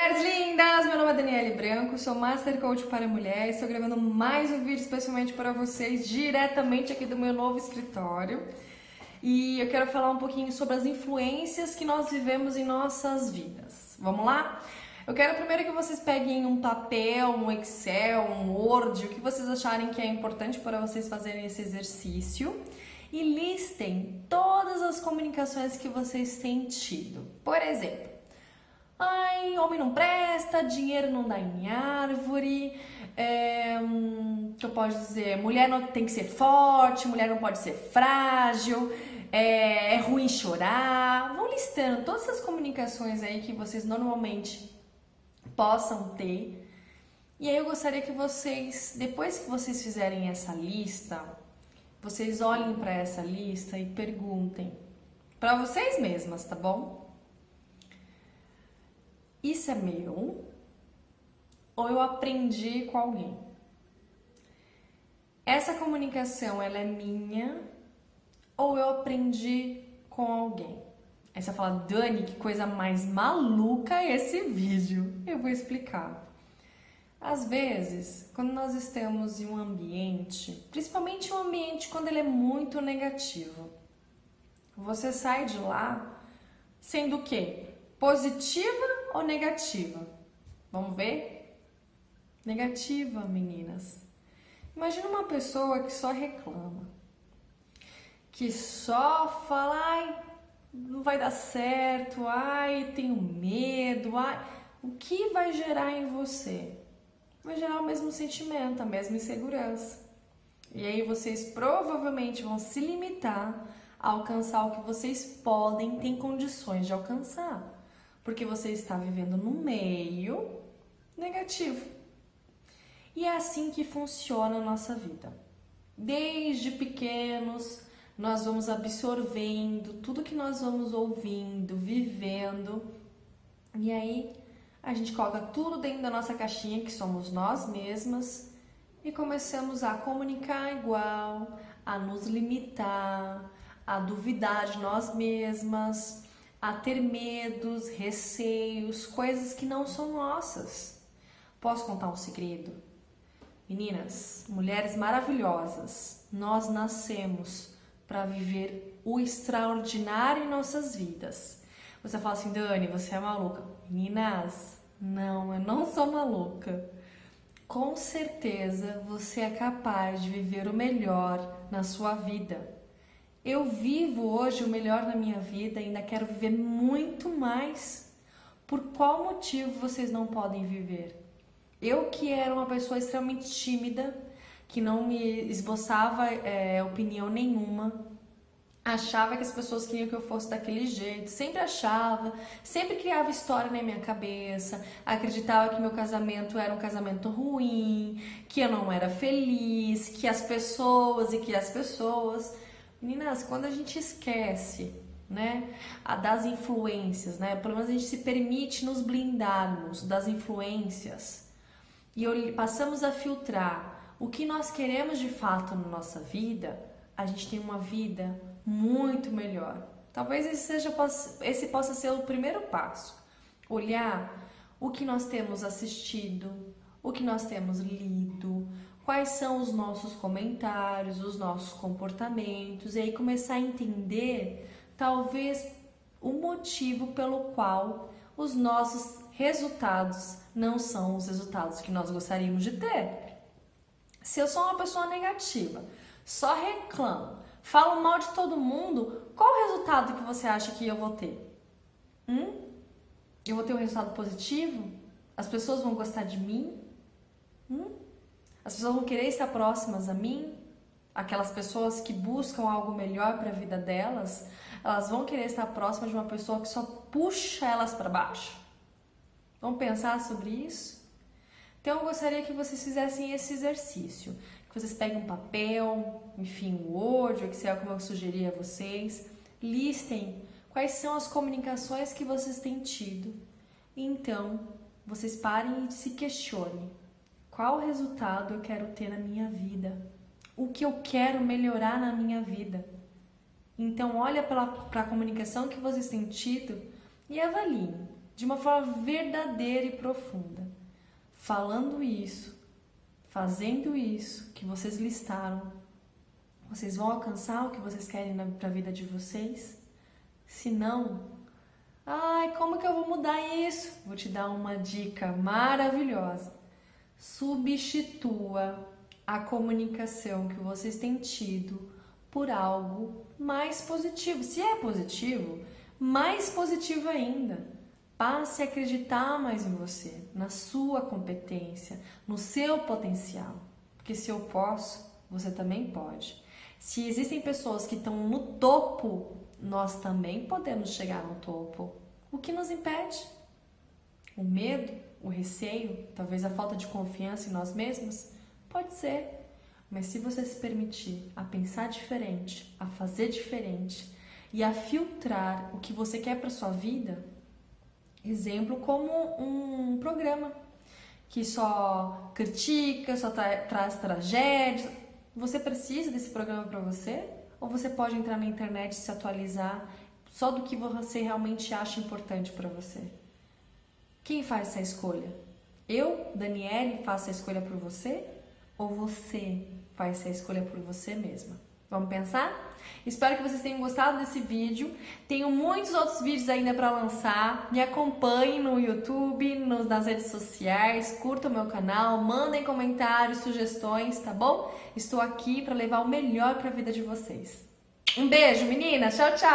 Mulheres lindas! Meu nome é Daniele Branco, sou Master Coach para Mulher e estou gravando mais um vídeo especialmente para vocês, diretamente aqui do meu novo escritório. E eu quero falar um pouquinho sobre as influências que nós vivemos em nossas vidas. Vamos lá? Eu quero primeiro que vocês peguem um papel, um Excel, um Word, o que vocês acharem que é importante para vocês fazerem esse exercício e listem todas as comunicações que vocês têm tido. Por exemplo, Ai, homem não presta, dinheiro não dá em árvore. É, hum, que eu posso dizer? Mulher não tem que ser forte, mulher não pode ser frágil. É, é ruim chorar. Vão listando todas essas comunicações aí que vocês normalmente possam ter. E aí eu gostaria que vocês, depois que vocês fizerem essa lista, vocês olhem para essa lista e perguntem para vocês mesmas, tá bom? Isso é meu ou eu aprendi com alguém? Essa comunicação ela é minha ou eu aprendi com alguém? Aí você fala, Dani, que coisa mais maluca esse vídeo. Eu vou explicar. Às vezes, quando nós estamos em um ambiente, principalmente um ambiente quando ele é muito negativo, você sai de lá sendo o quê? Positiva ou negativa? Vamos ver? Negativa, meninas. Imagina uma pessoa que só reclama, que só fala, ai, não vai dar certo, ai, tenho medo, ai. O que vai gerar em você? Vai gerar o mesmo sentimento, a mesma insegurança. E aí vocês provavelmente vão se limitar a alcançar o que vocês podem, têm condições de alcançar porque você está vivendo no meio negativo. E é assim que funciona a nossa vida. Desde pequenos, nós vamos absorvendo tudo que nós vamos ouvindo, vivendo, e aí a gente coloca tudo dentro da nossa caixinha, que somos nós mesmas, e começamos a comunicar igual, a nos limitar, a duvidar de nós mesmas, a ter medos, receios, coisas que não são nossas. Posso contar um segredo? Meninas, mulheres maravilhosas, nós nascemos para viver o extraordinário em nossas vidas. Você fala assim, Dani, você é maluca. Meninas, não, eu não sou maluca. Com certeza você é capaz de viver o melhor na sua vida. Eu vivo hoje o melhor na minha vida, ainda quero viver muito mais. Por qual motivo vocês não podem viver? Eu que era uma pessoa extremamente tímida, que não me esboçava é, opinião nenhuma, achava que as pessoas queriam que eu fosse daquele jeito, sempre achava, sempre criava história na minha cabeça, acreditava que meu casamento era um casamento ruim, que eu não era feliz, que as pessoas e que as pessoas Meninas, quando a gente esquece, né, das influências, né, pelo menos a gente se permite nos blindarmos das influências e passamos a filtrar o que nós queremos de fato na nossa vida, a gente tem uma vida muito melhor. Talvez esse seja esse possa ser o primeiro passo. Olhar o que nós temos assistido, o que nós temos lido, quais são os nossos comentários, os nossos comportamentos, e aí começar a entender talvez o motivo pelo qual os nossos resultados não são os resultados que nós gostaríamos de ter. Se eu sou uma pessoa negativa, só reclamo, falo mal de todo mundo, qual o resultado que você acha que eu vou ter? Hum? Eu vou ter um resultado positivo? As pessoas vão gostar de mim? Hum? As pessoas vão querer estar próximas a mim, aquelas pessoas que buscam algo melhor para a vida delas, elas vão querer estar próximas de uma pessoa que só puxa elas para baixo. Vamos pensar sobre isso? Então eu gostaria que vocês fizessem esse exercício, que vocês peguem um papel, enfim, o Word, o Excel, como eu sugeri a vocês, listem quais são as comunicações que vocês têm tido. Então, vocês parem e se questionem qual resultado eu quero ter na minha vida, o que eu quero melhorar na minha vida. Então, olha para a comunicação que vocês têm tido e avaliem de uma forma verdadeira e profunda. Falando isso, fazendo isso que vocês listaram, vocês vão alcançar o que vocês querem para a vida de vocês? Se não, ai, como que eu vou mudar isso? Vou te dar uma dica maravilhosa. Substitua a comunicação que vocês têm tido por algo mais positivo. Se é positivo, mais positivo ainda. Passe a acreditar mais em você, na sua competência, no seu potencial. Porque se eu posso, você também pode. Se existem pessoas que estão no topo, nós também podemos chegar no topo. O que nos impede? O medo, o receio, talvez a falta de confiança em nós mesmos? Pode ser. Mas se você se permitir a pensar diferente, a fazer diferente e a filtrar o que você quer para sua vida, exemplo como um programa que só critica, só tra traz tragédias, você precisa desse programa para você? Ou você pode entrar na internet e se atualizar só do que você realmente acha importante para você? Quem faz essa escolha? Eu, Daniele, faço a escolha por você? Ou você faz essa escolha por você mesma? Vamos pensar? Espero que vocês tenham gostado desse vídeo. Tenho muitos outros vídeos ainda para lançar. Me acompanhem no YouTube, nas redes sociais, curtam meu canal, mandem comentários, sugestões, tá bom? Estou aqui para levar o melhor para a vida de vocês. Um beijo, meninas. Tchau, tchau.